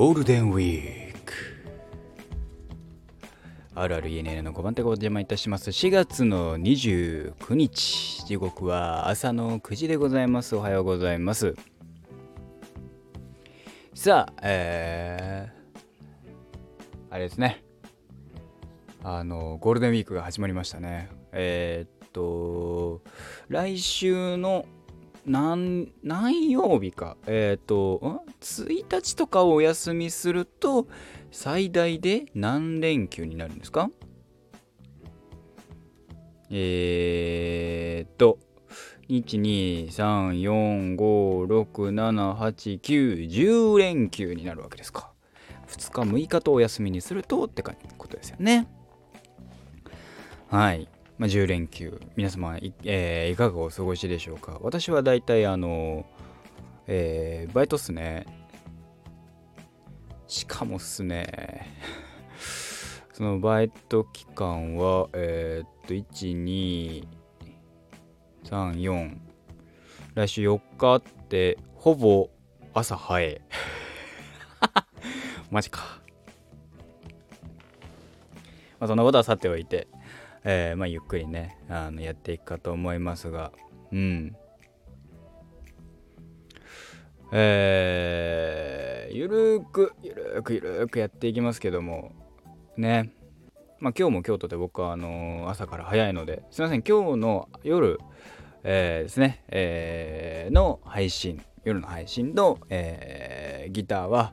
ゴールデンウィーク。あるある ENN の5番手がお邪魔いたします。4月の29日。時刻は朝の9時でございます。おはようございます。さあえー、あれですね。あのゴールデンウィークが始まりましたね。えー、っと来週の何何曜日か。えっ、ー、と1日とかお休みすると最大で何連休になるんですか？えー、っと12345678910連休になるわけですか。2日6日とお休みにするとってことですよね。はい。まあ、10連休皆様い,、えー、いかがお過ごしでしょうか？私はだいたいあの、えー、バイトっすね。しかもっすね。そのバイト期間はえー、っと1234来週4日あってほぼ朝早い。マジか。まあそんなことはさておいて。えー、まあ、ゆっくりねあのやっていくかと思いますが。うん。えー、ゆるくゆるくゆるくやっていきますけども。ね。まあ今日も京都で僕はあのー、朝から早いので。すいません今日の夜、えー、ですね、えー、の配信。夜の配信の、えー、ギターは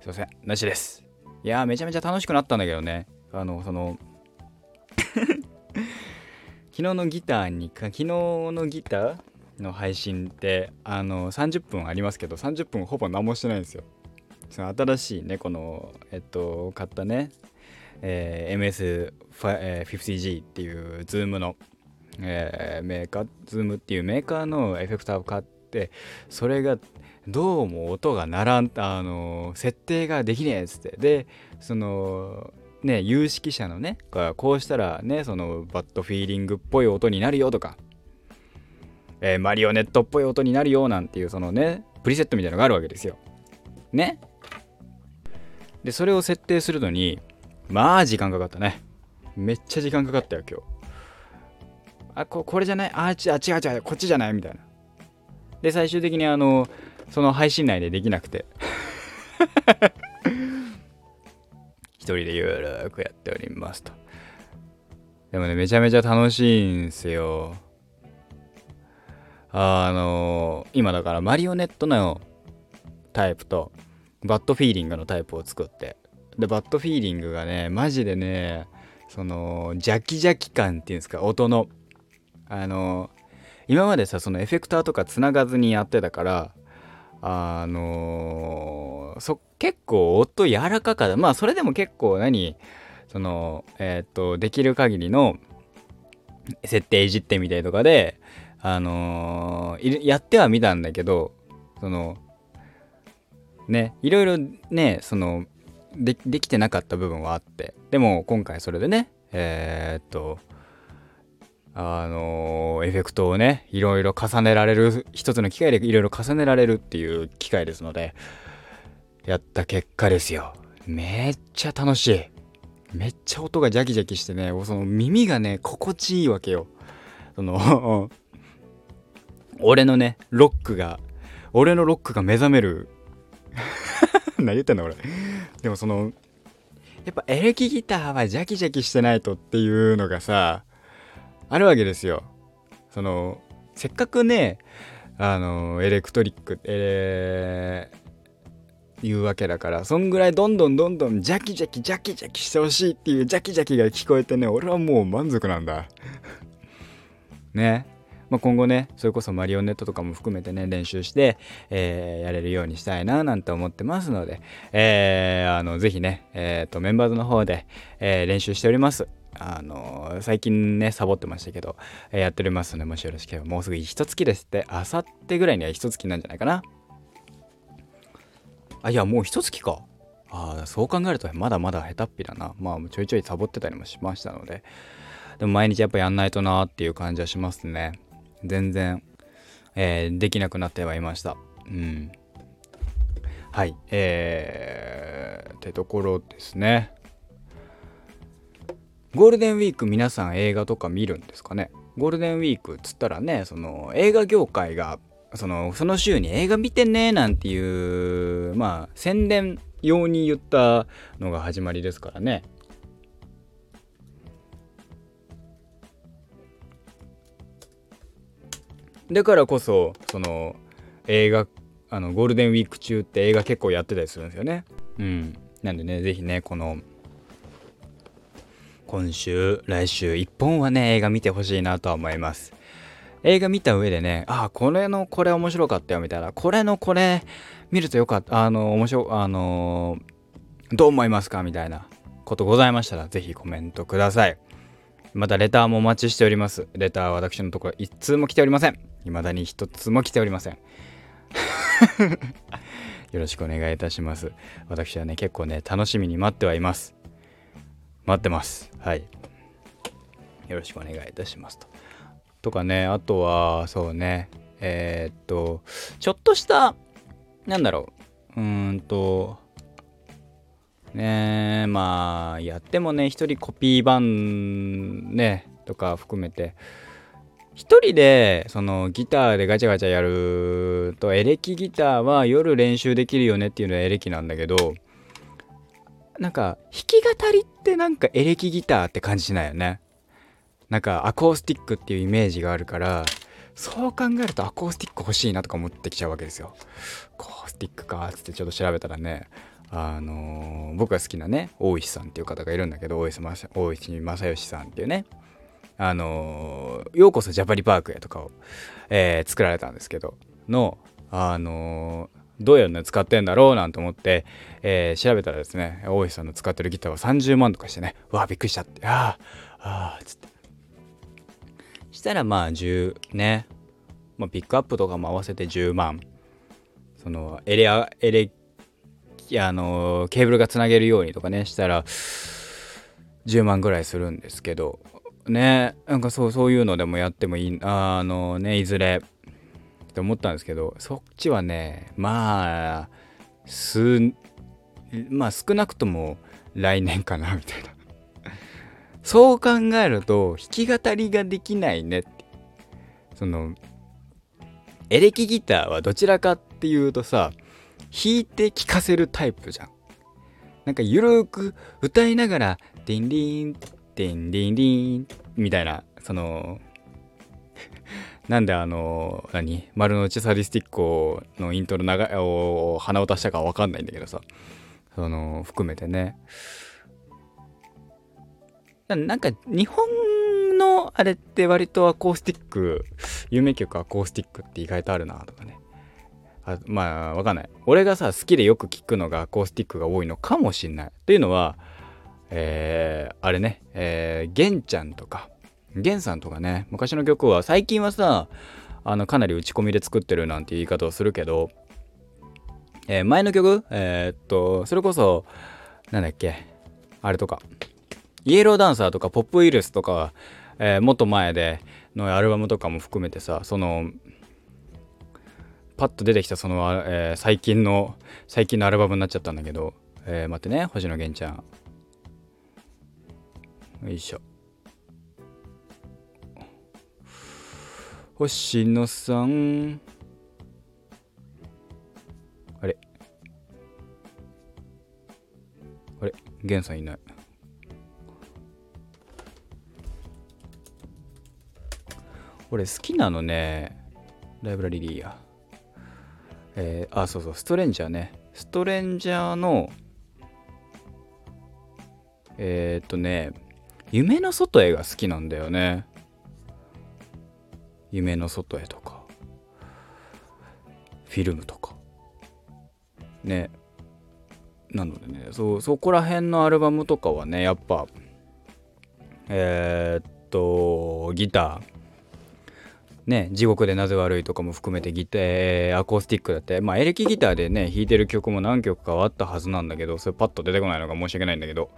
すいませんなしです。いやめちゃめちゃ楽しくなったんだけどね。あのその昨日のギターにか昨日のギターの配信ってあの30分ありますけど30分ほぼ何もしてないんですよ。その新しいねこのえっと買ったね、えー、MS50G っていうズームの、えー、メーカーズームっていうメーカーのエフェクターを買ってそれがどうも音がならんあの設定ができねえっつって。でそのね、有識者のね、こうしたらね、そのバッドフィーリングっぽい音になるよとか、えー、マリオネットっぽい音になるよなんていうそのね、プリセットみたいなのがあるわけですよ。ね。で、それを設定するのに、まあ時間かかったね。めっちゃ時間かかったよ、今日。あ、ここれじゃない？あ、違う違う、こっちじゃない？みたいな。で、最終的にあの、その配信内でできなくて人でゆるくやっておりますと。でもね、めちゃめちゃ楽しいんですよ。あのー、今だからマリオネットのタイプとバッドフィーリングのタイプを作って、で、バッドフィーリングがね、マジでね、その、ジャキジャキ感っていうんですか、音の、あのー、今までさ、そのエフェクターとかつながずにやってたから、あのー、そ結構音柔らかかった。まあそれでも結構何そのえっ、とできる限りの設定いじってみたりとかであのー、やってはみたんだけどそのねいろいろねそのでできてなかった部分はあって。でも今回それでねえー、っとあのエフェクトをねいろいろ重ねられる一つの機械でいろいろ重ねられるっていう機械ですのでやった結果ですよ。めっちゃ楽しい。めっちゃ音がジャキジャキしてねその耳がね心地いいわけよ。その 俺のねロックが俺のロックが目覚める。何言ってんだ俺でもそのやっぱエレキギターはジャキジャキしてないとっていうのがさあるわけですよ。そのせっかくねあのエレクトリックえー、言うわけだからそんぐらいどんどんどんどんジャキジャキジャキジャキしてほしいっていうジャキジャキが聞こえてね俺はもう満足なんだ。ね。まあ、今後ねそれこそマリオネットとかも含めてね練習して、えー、やれるようにしたいななんて思ってますので、えー、あのぜひね、えーと、メンバーズの方で、えー、練習しております。あの最近ねサボってましたけど、えー、やっておりますのでもしよろしければもうすぐ一月ですってあさってぐらいには一月なんじゃないかな。あいやもう一月か。あそう考えるとまだまだ下手っぴだな。まあちょいちょいサボってたりもしましたので。でも毎日やっぱやんないとなっていう感じはしますね。全然、えー、できなくなってはいました。うん。はいえー、ってところですね。ゴールデンウィーク皆さん映画とか見るんですかね？ゴールデンウィークっつったらねその映画業界がそのその週に映画見てねなんていうまあ宣伝用に言ったのが始まりですからね。だからこそその映画あのゴールデンウィーク中って映画結構やってたりするんですよね。うん。なんでね是非ねこの今週、来週1本はね、映画見てほしいなとは思います。映画見た上でね、ああ、これのこれ面白かったよみたいな、これのこれ見るとよかった、あの、面白、あのー、どう思いますかみたいなことございましたら、ぜひコメントください。またレターもお待ちしております。レターは私のところ一通も来ておりません。未だに一つも来ておりません。よろしくお願いいたします。私はね、結構ね、楽しみに待ってはいます。待ってます。はい。よろしくお願いいたしますと。とかね、あとは、そうね、えー、っと、ちょっとした、なんだろう、うーんと、ねまあ、やってもね、一人コピー版ね、とか含めて、一人でそのギターでガチャガチャやるとエレキギターは夜練習できるよねっていうのはエレキなんだけどなんか弾き語りってなんかエレキギターって感じしないよね。なんかアコースティックっていうイメージがあるからそう考えるとアコースティック欲しいなとか思ってきちゃうわけですよ。アコースティックかっつってちょっと調べたらねあのー、僕が好きなね大石さんっていう方がいるんだけど大石大石正義さんっていうねあのー、ようこそジャパリパークへとかを、えー、作られたんですけどのあのどうやるの使ってんだろうなんて思って、えー、調べたらですね大石さんの使ってるギターは30万とかしてねわあびっくりしちゃってああああつって。したらまあ10ね、まあ、ピックアップとかも合わせて10万。そのエレアエレあのケーブルがつなげるようにとかねしたら10万ぐらいするんですけど。ね。なんかそうそういうのでもやってもいいあのねいずれ。って思ったんですけどそっちはねまあ数まあ少なくとも来年かなみたいな。そう考えると弾き語りができないねって。そのエレキギターはどちらかっていうとさ弾いて聴かせるタイプじゃん。なんかゆるく歌いながら「ディンディンディンディンディン」みたいなその なんであの何？丸の内サディスティックのイントロ長を鼻を出したかわかんないんだけどさ。その含めてね。なんか日本のあれって割とアコースティック有名曲アコースティックって意外とあるなとかね。あまあわかんない。俺がさ好きでよく聞くのがアコースティックが多いのかもしんない。というのはえー、あれね。えー、玄ちゃんとか。ゲンさんとかね。昔の曲は最近はさあのかなり打ち込みで作ってるなんて言い方をするけど、えー、前の曲？えー、っとそれこそなんだっけ？あれとか。イエローダンサーとかポップウイルスとか、えー、もっと前でのアルバムとかも含めてさそのパッと出てきたその、えー、最近の最近のアルバムになっちゃったんだけど、えー、待ってね星野源ちゃん。よいしょ。星野さん。あれ。あれ源さんいない。俺好きなのねライブラリリーや。えー、あそうそうストレンジャーね。ストレンジャーのえー、っとね夢の外へが好きなんだよね。夢の外へとかフィルムとか。ね。なのでねそそこら辺のアルバムとかはねやっぱえー、っとギター。ね、地獄でなぜ悪いとかも含めてギター、アコースティックだって、まあエレキギターでね、弾いてる曲も何曲かはあったはずなんだけど、それパッと出てこないのが申し訳ないんだけど、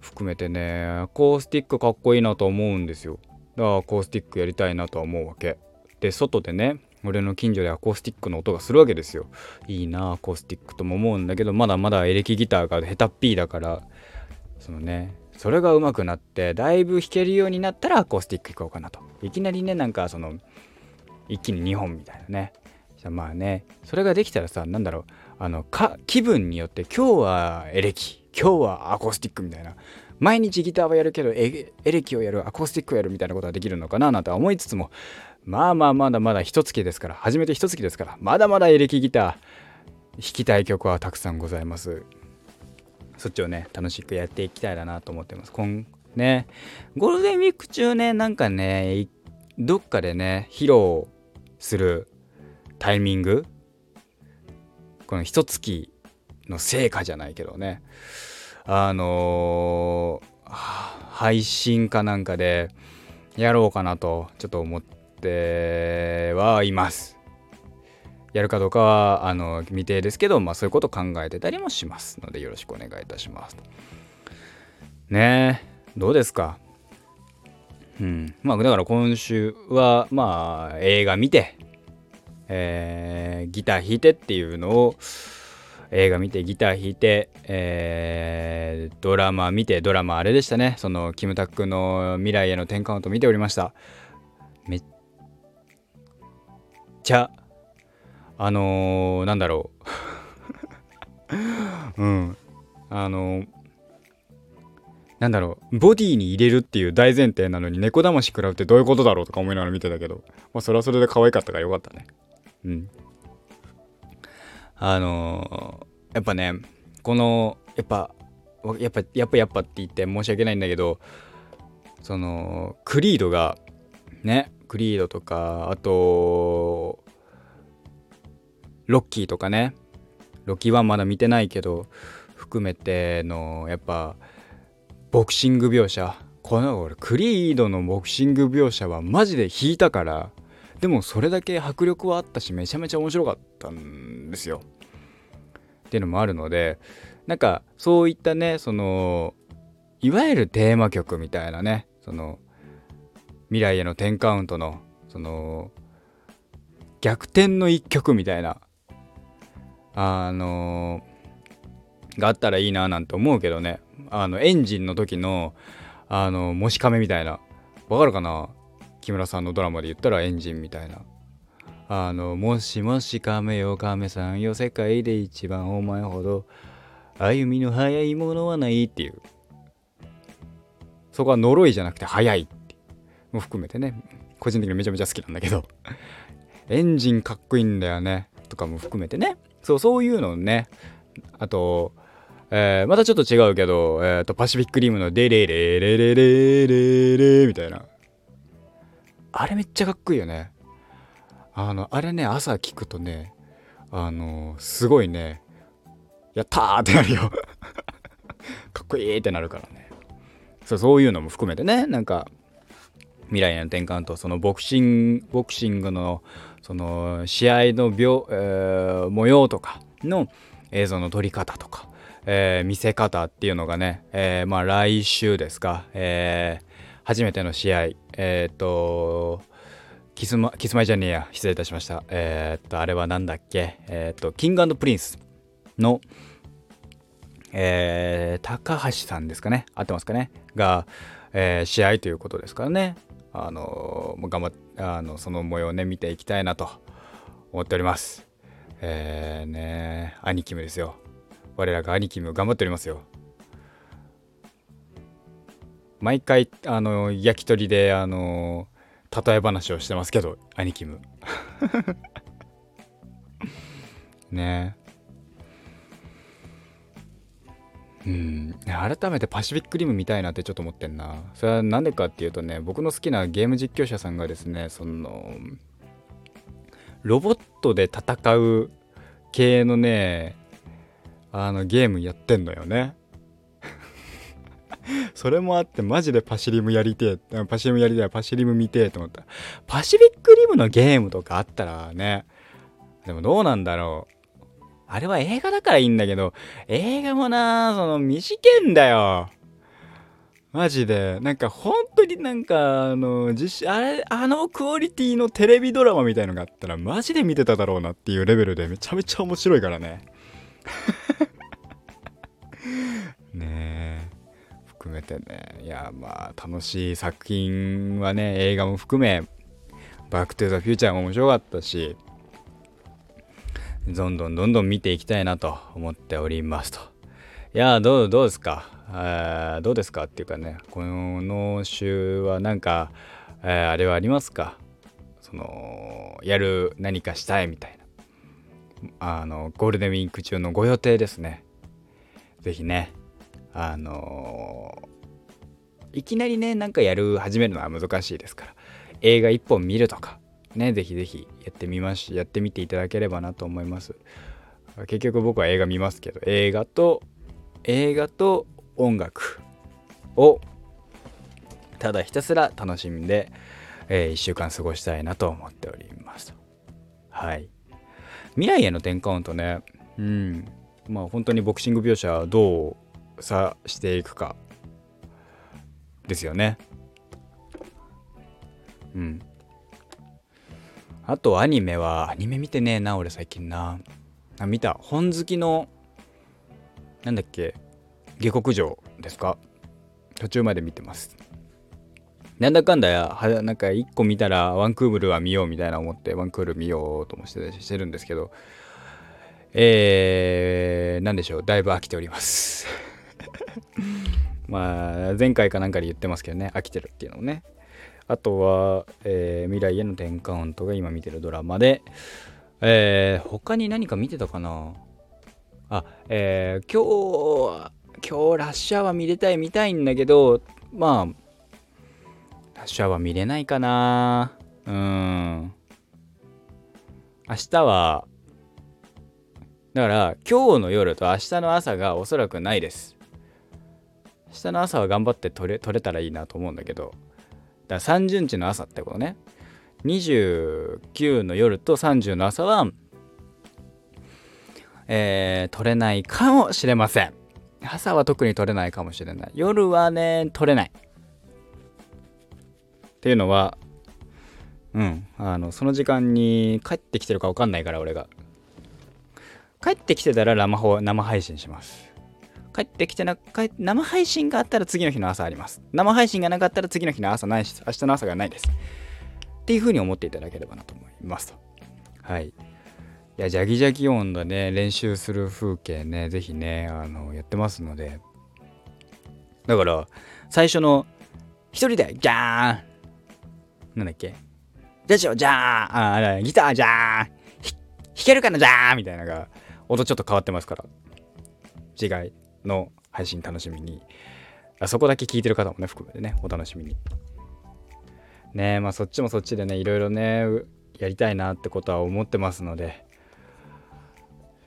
含めてね、アコースティックかっこいいなと思うんですよ。だからアコースティックやりたいなとは思うわけ。で外でね俺の近所でアコースティックの音がするわけですよいいなアコースティックとも思うんだけどまだまだエレキギターが下手っぴーだからそのねそれが上手くなってだいぶ弾けるようになったらアコースティック行こうかなと。いきなりねなんかその一気に2本みたいなね。まあねそれができたらさ何だろう。あのか気分によって今日はエレキ今日はアコースティックみたいな。毎日ギターはやるけどエレキをやるアコースティックをやるみたいなことができるのかななんて思いつつもまあまあまだまだ一月ですから初めて一月ですからまだまだエレキギター弾きたい曲はたくさんございます。そっちをね楽しくやっていきたいなと思ってます。今ねゴールデンウィーク中ねなんかねどっかでね披露するタイミングこの一月の成果じゃないけどねあのー、配信かなんかでやろうかなとちょっと思ってはいます。やるかどうかはあの未定ですけど、まあ、そういうこと考えてたりもしますのでよろしくお願いいたします。ねえどうですか？うん。まあだから今週はまあ映画見てえー、ギター弾いてっていうのを映画見てギター弾いて、えー、ドラマ見てドラマあれでしたね。そのキムタクの未来への10カウント見ておりました。めっちゃあのー、なんだろう。うん。あのー、なんだろう。ボディに入れるっていう大前提なのに猫騙し食らうってどういうことだろうとか思いながら見てたけどまあそれはそれで可愛かったからよかったね。うん。あのー、やっぱね、この、やっぱ、やっぱ、やっぱ、やっぱって言って申し訳ないんだけど、その、クリードが、ね、クリードとか、あと、ロッキーとかね、ロッキーはまだ見てないけど、含めての、やっぱ、ボクシング描写、この俺、クリードのボクシング描写はマジで引いたから、でもそれだけ迫力はあったしめちゃめちゃ面白かったんですよ。っていうのもあるのでなんかそういったねそのいわゆるテーマ曲みたいなねその未来への10カウントのその逆転の一曲みたいなあのがあったらいいななんて思うけどね。あのエンジンの時のあのもしかめみたいな。わかるかな？木村さんのドラマで言ったらエンジンみたいな。あのもしもし亀よ亀さんよ世界で一番お前ほど歩みの速いものはないっていう。そこは呪いじゃなくて速いっても含めてね。個人的にめちゃめちゃ好きなんだけど。エンジンかっこいいんだよね。とかも含めてね。そうそういうのね。あとえー、またちょっと違うけど、えーと、パシフィックリムのデレレレレレレレみたいな。あれめっちゃかっこいいよね。あの、あれね、朝聞くとね、あの、すごいね、やったーってなるよ。かっこいいってなるからね。そう、そういうのも含めてね、なんか、未来への転換と、そのボクシング、ボクシングの、その、試合の秒、えー、模様とかの映像の撮り方とか、えー、見せ方っていうのがね、えー、まあ来週ですか、えー、初めての試合、えっ、と、キスマ、キスマイじゃねえや、失礼いたしました。えっ、と、あれはなんだっけ、えっ、と、キングプリンスの、えー、高橋さんですかね、合ってますかね、が、えー、試合ということですからね、あのー、頑張っあのその模様をね、見ていきたいなと思っております。えー、ね、兄貴もですよ。我らが兄貴も頑張っておりますよ。毎回あの焼き鳥であの例え話をしてますけど兄貴む ねうん。改めてパシフィックリム見たいなってちょっと思ってんな。それは何でかっていうとね僕の好きなゲーム実況者さんがですねそのロボットで戦う系のねあのゲームやってんのよね。それもあってマジでパシリムやりてえパシリムやりたいパシリム見てえと思った。パシフィックリムのゲームとかあったらねでもどうなんだろう。あれは映画だからいいんだけど映画もなその短いんだよ。マジで。なんか本当になんかあの実あれあのクオリティのテレビドラマみたいのがあったらマジで見てただろうなっていうレベルでめちゃめちゃ面白いからね。ねえ。含めてね。いやまあ楽しい作品はね映画も含めバックトゥザフューチャーも面白かったしどんどんどんどん見ていきたいなと思っておりますと。いやどうどうですか？あどうですかっていうかねこの週はなんか、えー、あれはありますか？そのやる何かしたいみたいな。あのゴールデンウィーク中のご予定ですね。是非ねあのー、いきなりねなんかやる始めるのは難しいですから映画一本見るとかね是非是非やってみましやってみていただければなと思います。結局僕は映画見ますけど映画と映画と音楽をただひたすら楽しんで、えー、1週間過ごしたいなと思っております。はい。未来への10カウントね。うん。まあ本当にボクシング描写どうさしていくかですよね。うん。あとアニメはアニメ見てねえな俺最近な。あ見た。本好きのなんだっけ下克上ですか？途中まで見てます。なんだかんだやはなんか1個見たらワンクーブルは見ようみたいな思ってワンクール見ようともしてしてるんですけどえー、なんでしょうだいぶ飽きております。まあ前回かなんかで言ってますけどね飽きてるっていうのをね。あとは、えー、未来への10カウントが今見てるドラマで、えー、他に何か見てたかな？あ、えー、今日今日ラッシャーは見れたい見たいんだけどまあラッシャーは見れないかな。うん。明日はだから今日の夜と明日の朝がおそらくないです。明日の朝は頑張って取れ取れたらいいなと思うんだけど。だから30日の朝ってことね。29の夜と30の朝はえー、取れないかもしれません。朝は特に取れないかもしれない。夜はね取れない。っていうのはうんあのその時間に帰ってきてるか分かんないから俺が。帰ってきてたら生生配信します。帰ってきてな帰生配信があったら次の日の朝あります。生配信がなかったら次の日の朝ないし明日の朝がないです。っていうふうに思っていただければなと思いますと。はい。いや、ジャギジャギ音だね、練習する風景ね、ぜひね、あの、やってますので。だから、最初の、一人で、じゃーんなんだっけ？ジャジオ、じゃーんあ、ギター、じゃーん弾けるかな、じゃーんみたいなのが、音ちょっと変わってますから。次回の配信楽しみに。あそこだけ聞いてる方もね、含めてね、お楽しみに。ねまあそっちもそっちでね、いろいろね、やりたいなってことは思ってますので、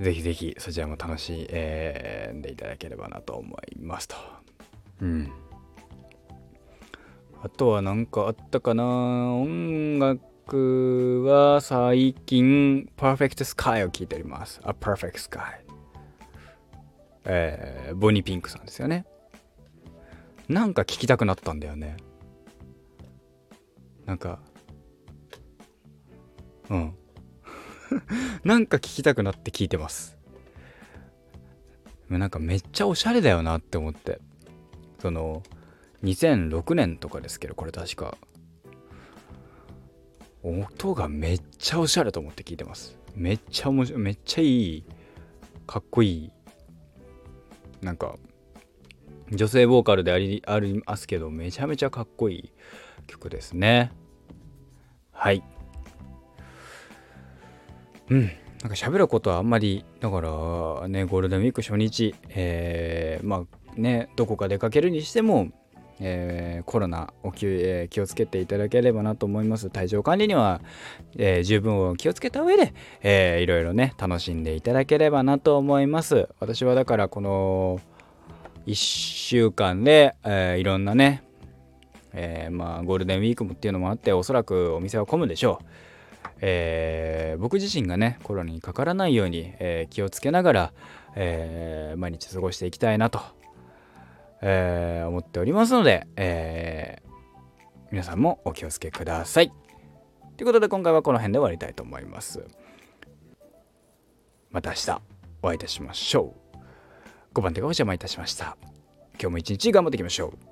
ぜひぜひそちらも楽しん、でいただければなと思いますと。うん。あとは何かあったかな？音楽は最近 Perfect Sky を聴いております。A Perfect Sky。えー、ボニーピンクさんですよね。なんか聴きたくなったんだよね。なんか、うん。なんか聞きたくなって聞いてますなんかめっちゃおしゃれだよなって思ってその2006年とかですけどこれ確か音がめっちゃおしゃれと思って聞いてますめっちゃ面白いめっちゃいいかっこいいなんか女性ボーカルでありありますけどめちゃめちゃかっこいい曲ですね。はい。うん。なんか喋ることはあんまりだからねゴールデンウィーク初日えー、まあねどこか出かけるにしてもえー、コロナお気,、えー、気をつけていただければなと思います。体調管理には、えー、十分気をつけた上で、えー、いろいろね楽しんでいただければなと思います。私はだからこの1週間で、えー、いろんなね、えー、まあゴールデンウィークもっていうのもあっておそらくお店は混むでしょう。えー、僕自身がねコロナにかからないように、えー、気をつけながら、えー、毎日過ごしていきたいなと、えー、思っておりますので、えー、皆さんもお気をつけください。ということで今回はこの辺で終わりたいと思います。また明日お会いいたしましょう。5番手がお邪魔いたしました。今日も一日頑張っていきましょう。